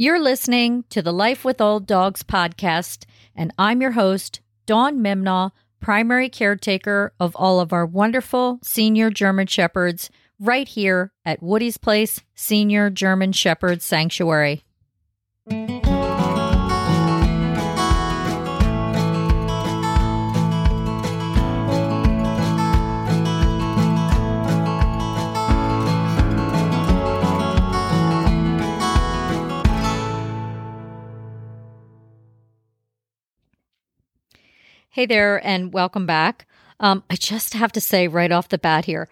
You're listening to the Life with Old Dogs podcast, and I'm your host, Dawn Mimnaugh, primary caretaker of all of our wonderful senior German Shepherds right here at Woody's Place Senior German Shepherd Sanctuary. Hey there, and welcome back. Um, I just have to say right off the bat here,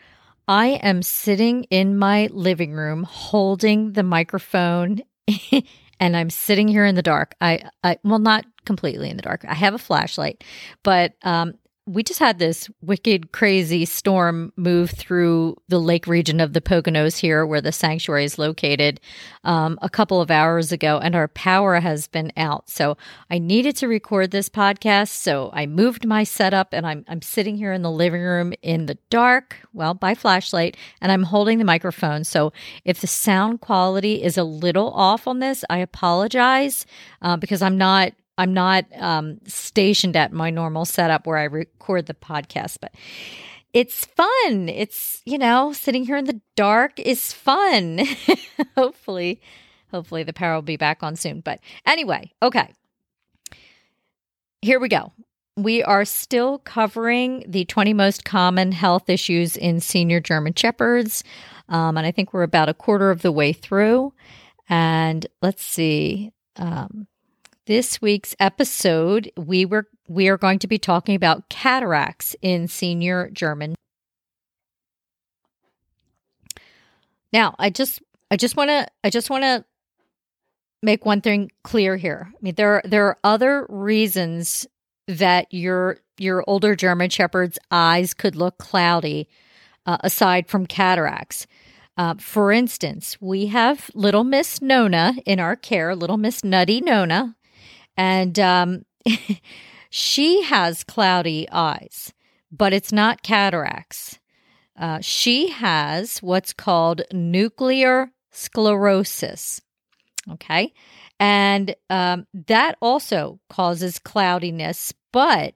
I am sitting in my living room holding the microphone, and I'm sitting here in the dark. I, I well, not completely in the dark. I have a flashlight, but um, we just had this wicked, crazy storm move through the lake region of the Poconos here, where the sanctuary is located, um, a couple of hours ago, and our power has been out. So I needed to record this podcast. So I moved my setup, and I'm I'm sitting here in the living room in the dark, well, by flashlight, and I'm holding the microphone. So if the sound quality is a little off on this, I apologize uh, because I'm not I'm not um, stationed at my normal setup where I record the podcast, but it's fun. It's, you know, sitting here in the dark is fun. hopefully, hopefully the power will be back on soon. But anyway, okay. Here we go. We are still covering the 20 most common health issues in senior German Shepherds. Um, and I think we're about a quarter of the way through. And let's see. Um, this week's episode, we were we are going to be talking about cataracts in senior German. Now, I just I just want to I just want to make one thing clear here. I mean, there are, there are other reasons that your your older German Shepherd's eyes could look cloudy, uh, aside from cataracts. Uh, for instance, we have little Miss Nona in our care, little Miss Nutty Nona, and um, she has cloudy eyes, but it's not cataracts. Uh, she has what's called nuclear sclerosis. Okay. And um, that also causes cloudiness, but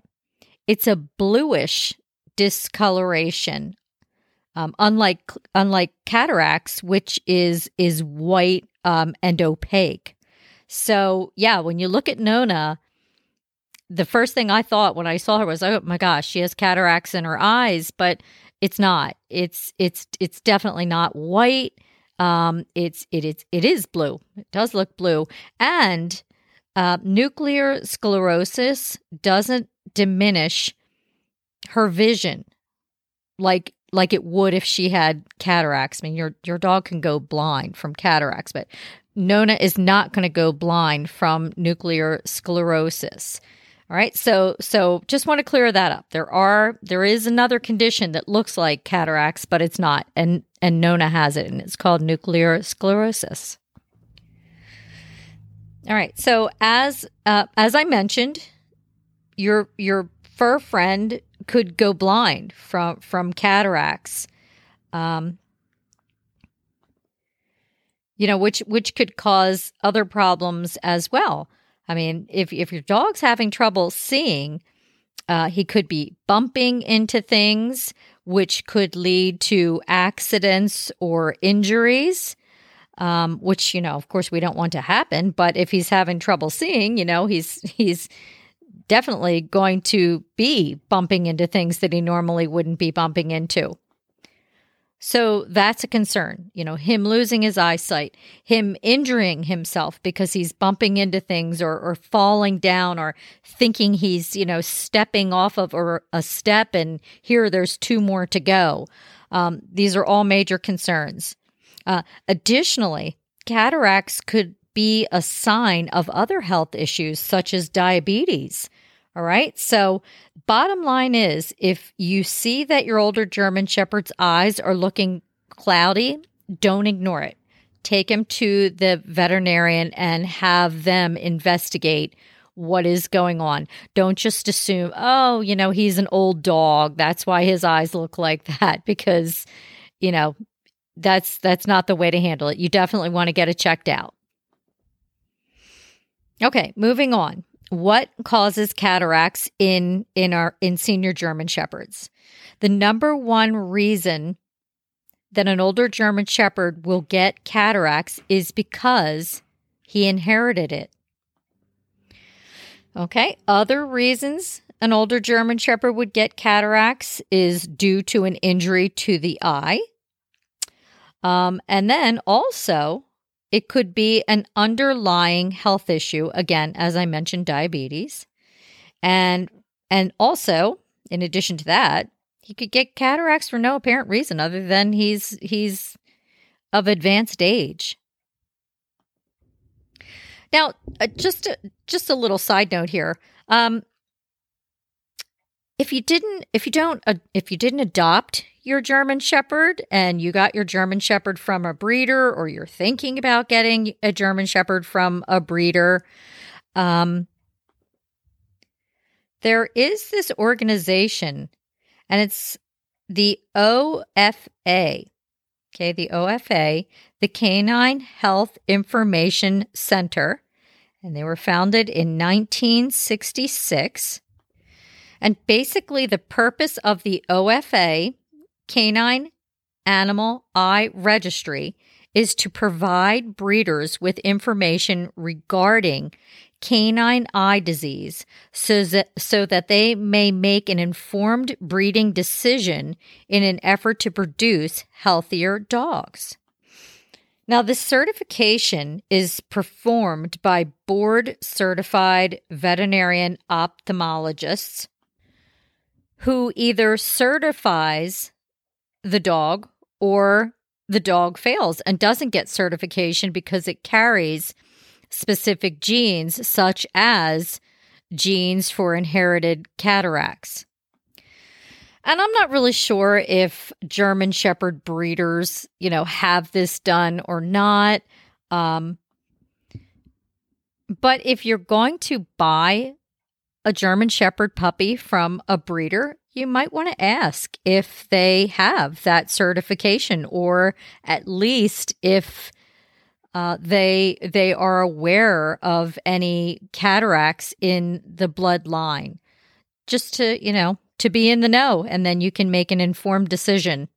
it's a bluish discoloration. Um, unlike unlike cataracts, which is is white um, and opaque. So, yeah, when you look at Nona, the first thing I thought when I saw her was, "Oh my gosh, she has cataracts in her eyes," but it's not. It's it's it's definitely not white. Um, it's it is it is blue. It does look blue, and uh, nuclear sclerosis doesn't diminish her vision like like it would if she had cataracts. I mean, your your dog can go blind from cataracts, but Nona is not going to go blind from nuclear sclerosis. All right. So so just want to clear that up. There are there is another condition that looks like cataracts, but it's not. And and Nona has it and it's called nuclear sclerosis. All right. So as uh, as I mentioned, your your fur friend could go blind from from cataracts. Um, you know, which which could cause other problems as well. I mean, if if your dog's having trouble seeing, uh, he could be bumping into things, which could lead to accidents or injuries. Um, which you know, of course, we don't want to happen. But if he's having trouble seeing, you know, he's he's definitely going to be bumping into things that he normally wouldn't be bumping into. So that's a concern. You know, him losing his eyesight, him injuring himself because he's bumping into things or, or falling down or thinking he's, you know, stepping off of or a step and here there's two more to go. Um, these are all major concerns. Uh, additionally, cataracts could be a sign of other health issues such as diabetes. All right. So, bottom line is if you see that your older German Shepherd's eyes are looking cloudy, don't ignore it. Take him to the veterinarian and have them investigate what is going on. Don't just assume, oh, you know, he's an old dog. That's why his eyes look like that because, you know, that's that's not the way to handle it. You definitely want to get it checked out. Okay, moving on. What causes cataracts in in our in senior German shepherds? The number one reason that an older German shepherd will get cataracts is because he inherited it. Okay, other reasons an older German shepherd would get cataracts is due to an injury to the eye. Um, and then also, it could be an underlying health issue. Again, as I mentioned, diabetes. And and also, in addition to that, he could get cataracts for no apparent reason other than he's he's of advanced age. Now, uh, just a, just a little side note here. Um, if you didn't, if you don't, uh, if you didn't adopt your German Shepherd and you got your German Shepherd from a breeder, or you're thinking about getting a German Shepherd from a breeder, um, there is this organization, and it's the OFA. Okay, the OFA, the Canine Health Information Center, and they were founded in 1966. And basically, the purpose of the OFA, Canine Animal Eye Registry, is to provide breeders with information regarding canine eye disease so that, so that they may make an informed breeding decision in an effort to produce healthier dogs. Now, this certification is performed by board certified veterinarian ophthalmologists who either certifies the dog or the dog fails and doesn't get certification because it carries specific genes, such as genes for inherited cataracts. And I'm not really sure if German Shepherd breeders, you know, have this done or not. Um, but if you're going to buy a German Shepherd puppy from a breeder, you might want to ask if they have that certification or at least if uh, they they are aware of any cataracts in the bloodline. Just to you know to be in the know and then you can make an informed decision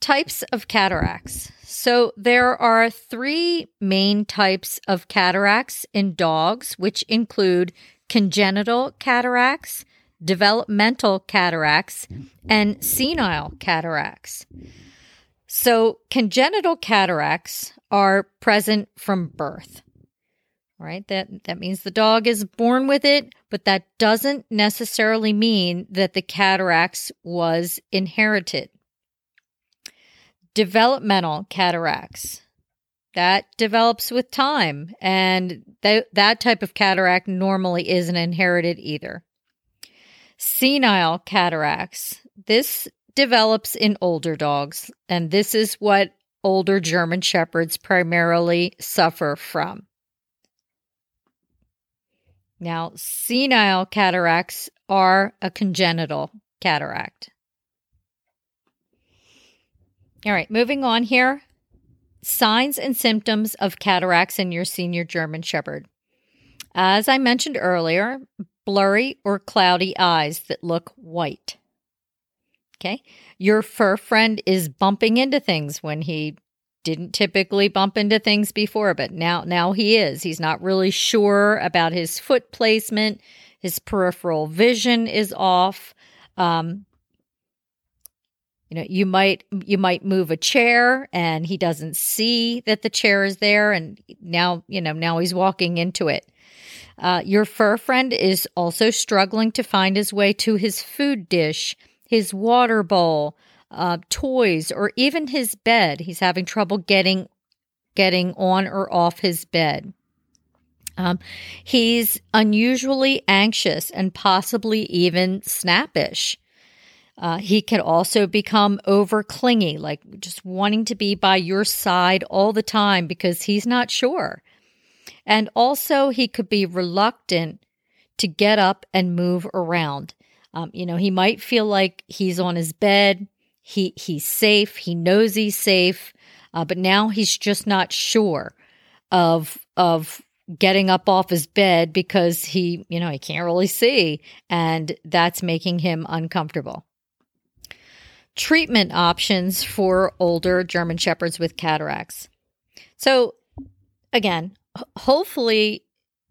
types of cataracts so there are three main types of cataracts in dogs which include congenital cataracts developmental cataracts and senile cataracts so, congenital cataracts are present from birth. Right? That that means the dog is born with it, but that doesn't necessarily mean that the cataracts was inherited. Developmental cataracts. That develops with time and that that type of cataract normally isn't inherited either. Senile cataracts. This develops in older dogs, and this is what older German Shepherds primarily suffer from. Now, senile cataracts are a congenital cataract. All right, moving on here. Signs and symptoms of cataracts in your senior German Shepherd. As I mentioned earlier, blurry or cloudy eyes that look white. Okay. Your fur friend is bumping into things when he didn't typically bump into things before, but now now he is. He's not really sure about his foot placement. His peripheral vision is off. Um, you know, you might you might move a chair and he doesn't see that the chair is there, and now you know now he's walking into it. Uh, your fur friend is also struggling to find his way to his food dish his water bowl, uh, toys, or even his bed. He's having trouble getting getting on or off his bed. Um, he's unusually anxious and possibly even snappish. Uh, he can also become over clingy, like just wanting to be by your side all the time because he's not sure. And also, he could be reluctant to get up and move around. Um, you know, he might feel like he's on his bed, he he's safe, he knows he's safe, uh, but now he's just not sure. of of getting up off his bed because he, you know, he can't really see and that's making him uncomfortable. Treatment options for older German shepherds with cataracts. So again, hopefully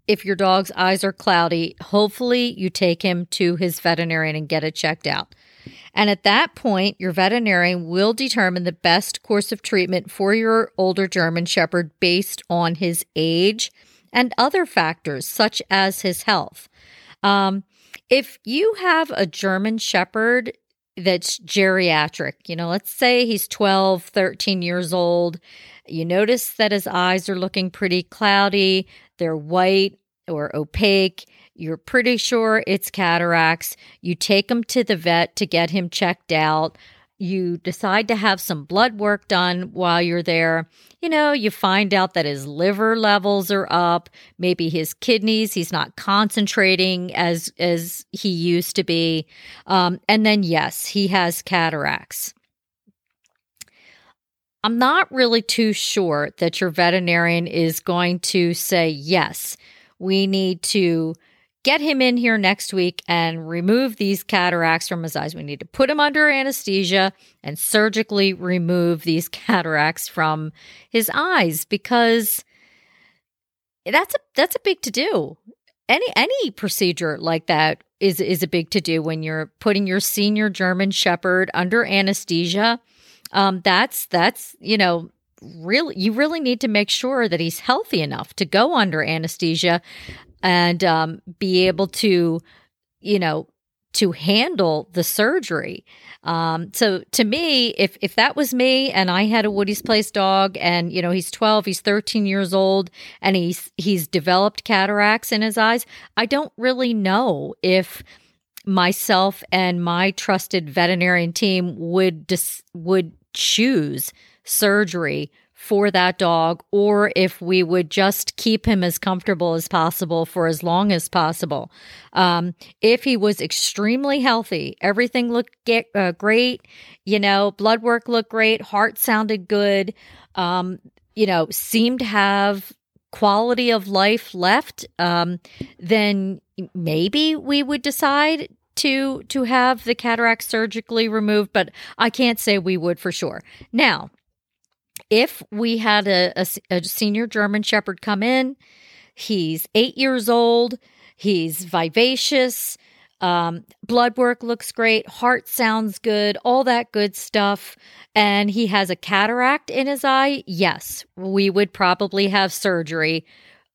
if your dog's eyes are cloudy, hopefully you take him to his veterinarian and get it checked out. And at that point, your veterinarian will determine the best course of treatment for your older German Shepherd based on his age and other factors, such as his health. Um, if you have a German Shepherd that's geriatric, you know, let's say he's 12, 13 years old, you notice that his eyes are looking pretty cloudy, they're white or opaque. You're pretty sure it's cataracts. You take him to the vet to get him checked out. You decide to have some blood work done while you're there. You know, you find out that his liver levels are up, maybe his kidneys, he's not concentrating as as he used to be. Um, and then yes, he has cataracts. I'm not really too sure that your veterinarian is going to say, yes, we need to get him in here next week and remove these cataracts from his eyes. We need to put him under anesthesia and surgically remove these cataracts from his eyes because that's a that's a big to do. Any any procedure like that is is a big to do when you're putting your senior German shepherd under anesthesia um, that's that's you know really you really need to make sure that he's healthy enough to go under anesthesia and um, be able to you know to handle the surgery. Um, so to me, if if that was me and I had a Woody's Place dog and you know he's 12, he's 13 years old and he's he's developed cataracts in his eyes, I don't really know if myself and my trusted veterinarian team would dis- would choose surgery for that dog or if we would just keep him as comfortable as possible for as long as possible. Um, if he was extremely healthy, everything looked get, uh, great, you know, blood work looked great, heart sounded good, um, you know, seemed to have quality of life left, um, then maybe we would decide to to have the cataract surgically removed, but I can't say we would for sure. Now, if we had a, a, a senior German Shepherd come in, he's eight years old, he's vivacious, um, blood work looks great, heart sounds good, all that good stuff, and he has a cataract in his eye, yes, we would probably have surgery.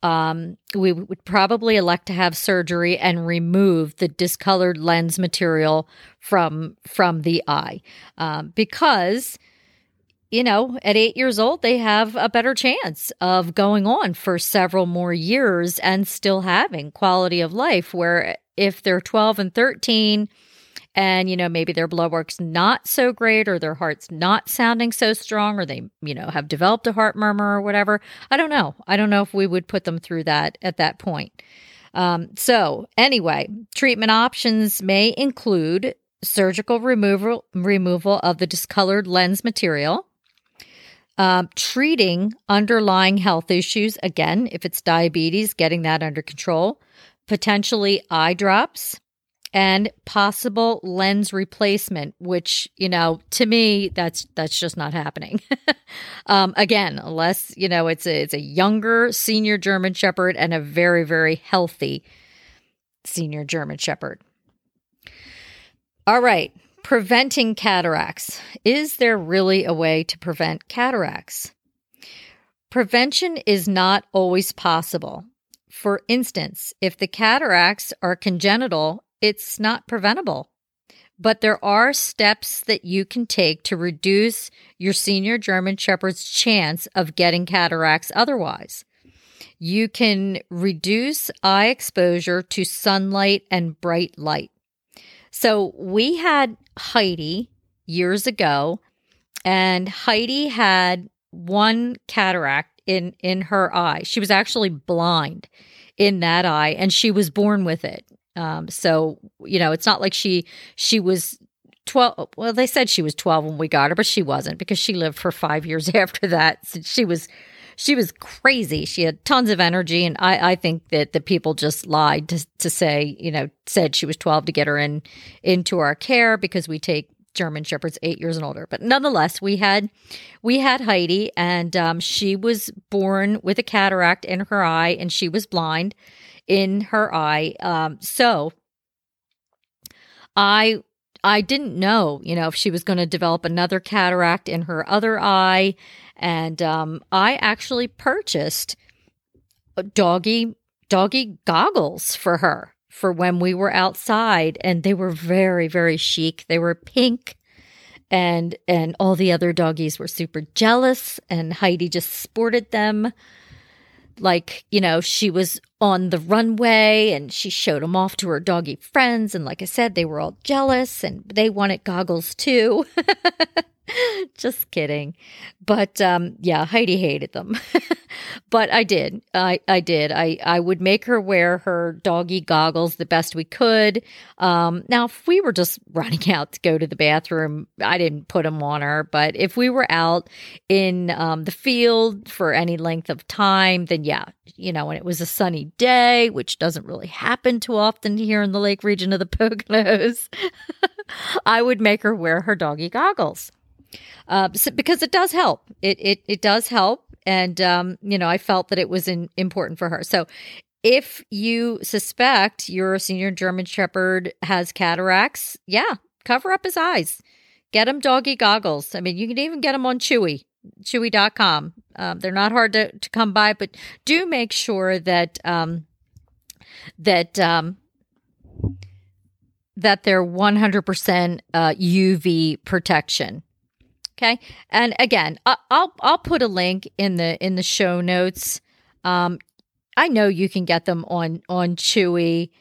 Um, we would probably elect to have surgery and remove the discolored lens material from from the eye. Um, because you know at eight years old they have a better chance of going on for several more years and still having quality of life where if they're 12 and 13 and you know maybe their blood work's not so great or their heart's not sounding so strong or they you know have developed a heart murmur or whatever i don't know. I don't know if we would put them through that at that point. Um, so anyway treatment options may include surgical removal removal of the discolored lens material um, treating underlying health issues again if it's diabetes getting that under control potentially eye drops and possible lens replacement which you know to me that's that's just not happening. Um, again unless you know it's a it's a younger senior german shepherd and a very very healthy senior german shepherd. All right preventing cataracts is there really a way to prevent cataracts prevention is not always possible for instance, if the cataracts are congenital it's not preventable. But there are steps that you can take to reduce your senior German Shepherd's chance of getting cataracts otherwise. You can reduce eye exposure to sunlight and bright light. So we had Heidi years ago, and Heidi had one cataract in in her eye. She was actually blind in that eye, and she was born with it. Um, so you know, it's not like she she was 12 well they said she was 12 when we got her but she wasn't because she lived for 5 years after that since she was she was crazy. She had tons of energy, and I, I think that the people just lied to to say, you know, said she was twelve to get her in into our care because we take German shepherds eight years and older. But nonetheless, we had we had Heidi, and um, she was born with a cataract in her eye, and she was blind in her eye. Um, so I I didn't know, you know, if she was going to develop another cataract in her other eye, and um, I actually purchased doggy doggy goggles for her for when we were outside and they were very very chic. They were pink and and all the other doggies were super jealous and Heidi just sported them like you know she was on the runway and she showed them off to her doggy friends. And like I said they were all jealous and they wanted goggles too Just kidding. But um, yeah, Heidi hated them. but I did. I, I did. I, I would make her wear her doggy goggles the best we could. Um, now, if we were just running out to go to the bathroom, I didn't put them on her. But if we were out in um, the field for any length of time, then yeah, you know, when it was a sunny day, which doesn't really happen too often here in the lake region of the Poconos, I would make her wear her doggy goggles uh, so, because it does help. It it it does help, and um, you know, I felt that it was in, important for her. So, if you suspect your senior German Shepherd has cataracts, yeah, cover up his eyes. Get him doggy goggles. I mean, you can even get them on Chewy, chewy.com. Um, they're not hard to, to come by, but do make sure that um, that um, that they're 100% uh, UV protection. Okay. And again, I'll I'll put a link in the in the show notes. Um, I know you can get them on on chewy.com.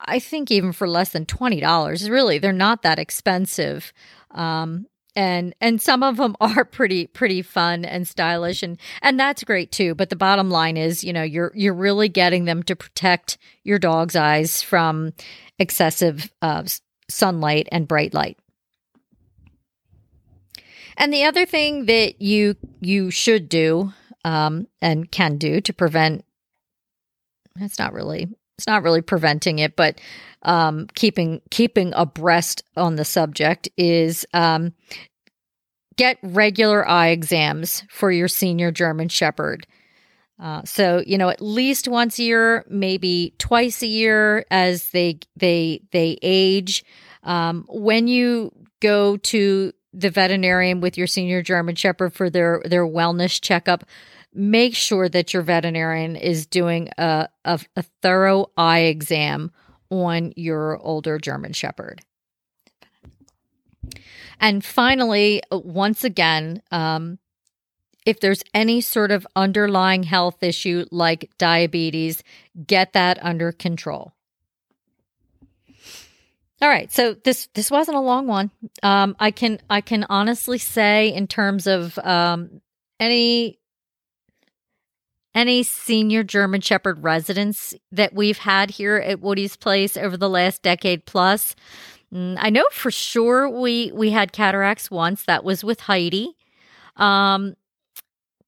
I think even for less than $20. Really, they're not that expensive. Um, and and some of them are pretty pretty fun and stylish and and that's great too but the bottom line is you know you're you're really getting them to protect your dog's eyes from excessive uh, sunlight and bright light and the other thing that you you should do um, and can do to prevent it's not really it's not really preventing it, but um, keeping keeping abreast on the subject is um, get regular eye exams for your senior German Shepherd. Uh, so you know at least once a year, maybe twice a year as they they they age. Um, when you go to the veterinarian with your senior German Shepherd for their their wellness checkup, make sure that your veterinarian is doing a, a, a thorough eye exam on your older German Shepherd. And finally, once again, um, if there's any sort of underlying health issue like diabetes, get that under control. All right, so this this wasn't a long one. Um, I can I can honestly say in terms of um, any any senior German Shepherd residents that we've had here at Woody's Place over the last decade plus. Mm, I know for sure we we had cataracts once. That was with Heidi. Um,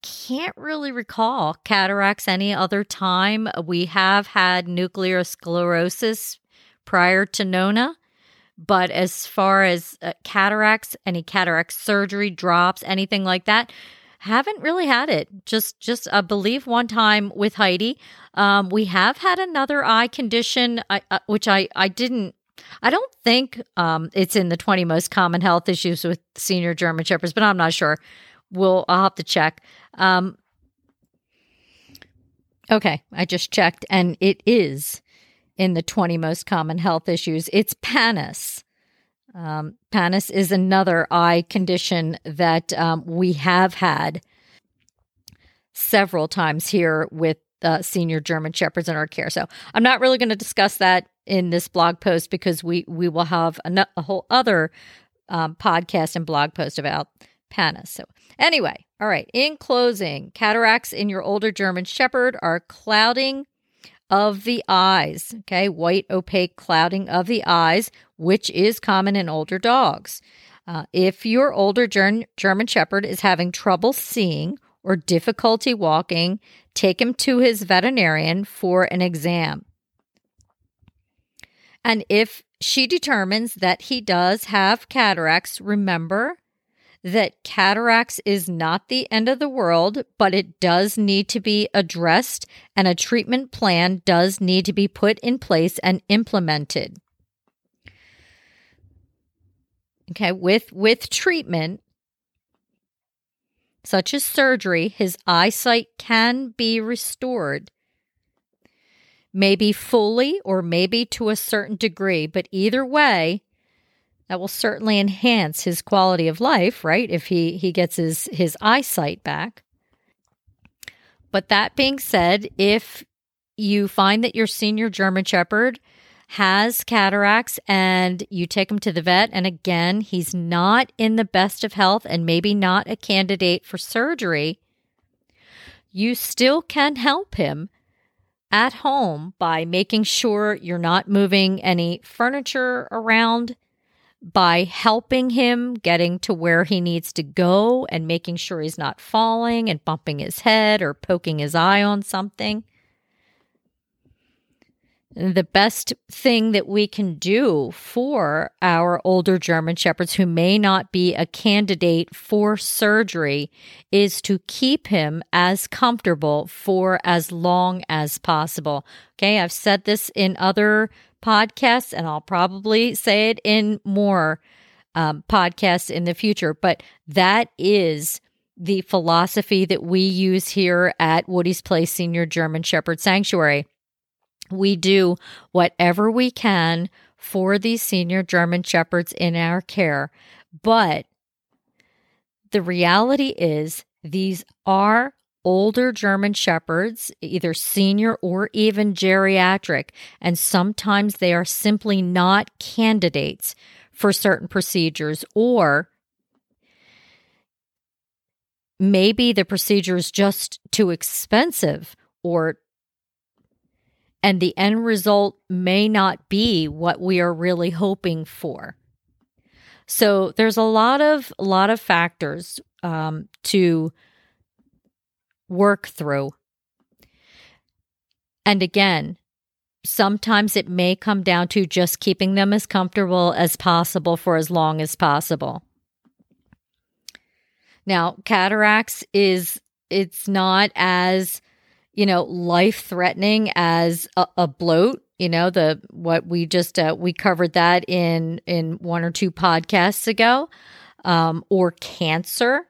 can't really recall cataracts any other time. We have had nuclear sclerosis prior to Nona. But as far as uh, cataracts, any cataract surgery, drops, anything like that, haven't really had it. Just, just I believe one time with Heidi, um, we have had another eye condition, uh, which I I didn't. I don't think um, it's in the 20 most common health issues with senior German Shepherds, but I'm not sure. We'll I'll have to check. Um, okay, I just checked, and it is in the 20 most common health issues. It's pannus. Um, pannus is another eye condition that um, we have had several times here with uh, senior German shepherds in our care. So I'm not really going to discuss that in this blog post because we we will have a, a whole other um, podcast and blog post about pannus. So anyway, all right. In closing, cataracts in your older German shepherd are clouding of the eyes, okay, white opaque clouding of the eyes, which is common in older dogs. Uh, if your older German Shepherd is having trouble seeing or difficulty walking, take him to his veterinarian for an exam. And if she determines that he does have cataracts, remember that cataracts is not the end of the world, but it does need to be addressed and a treatment plan does need to be put in place and implemented. Okay, with with treatment such as surgery, his eyesight can be restored. Maybe fully or maybe to a certain degree, but either way, that will certainly enhance his quality of life, right? If he, he gets his, his eyesight back. But that being said, if you find that your senior German Shepherd has cataracts and you take him to the vet, and again, he's not in the best of health and maybe not a candidate for surgery, you still can help him at home by making sure you're not moving any furniture around by helping him getting to where he needs to go and making sure he's not falling and bumping his head or poking his eye on something. The best thing that we can do for our older German Shepherds who may not be a candidate for surgery is to keep him as comfortable for as long as possible. Okay, I've said this in other podcasts, and I'll probably say it in more um, podcasts in the future. But that is the philosophy that we use here at Woody's Place Senior German Shepherd Sanctuary. We do whatever we can for these senior German Shepherds in our care. But the reality is, these are older German Shepherds, either senior or even geriatric, and sometimes they are simply not candidates for certain procedures, or maybe the procedure is just too expensive or and the end result may not be what we are really hoping for. So there's a lot of lot of factors um, to work through. And again, sometimes it may come down to just keeping them as comfortable as possible for as long as possible. Now, cataracts is it's not as you know life threatening as a, a, bloat you know the what we just uh, we covered that in in one or two podcasts ago um, or cancer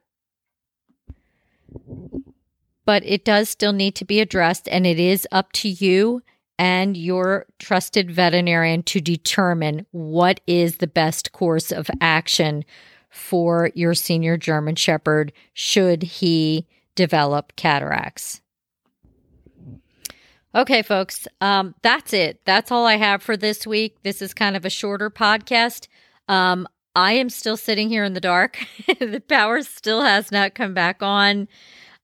but it does still need to be addressed, and it is up to you and your trusted veterinarian to determine what is the best course of action for your senior German Shepherd should he develop cataracts. Okay, folks, um, that's it. That's all I have for this week. This is kind of a shorter podcast. Um, I am still sitting here in the dark. the power still has not come back on.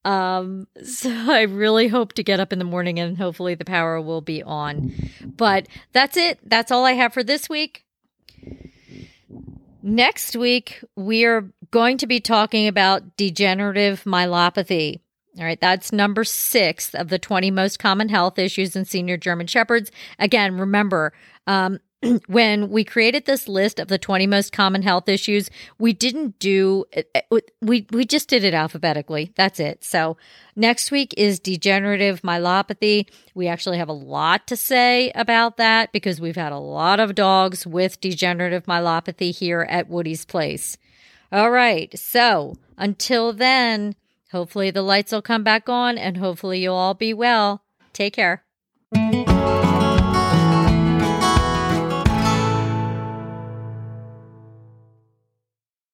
Um, so I really hope to get up in the morning and hopefully the power will be on. But that's it. That's all I have for this week. Next week, we are going to be talking about degenerative myelopathy. All right, that's number six of the 20 most common health issues in senior German Shepherds. Again, remember, um, when we created this list of the 20 most common health issues, we didn't do we we just did it alphabetically. That's it. So, next week is degenerative myelopathy. We actually have a lot to say about that because we've had a lot of dogs with degenerative myelopathy here at Woody's place. All right. So, until then, hopefully the lights will come back on and hopefully you'll all be well. Take care.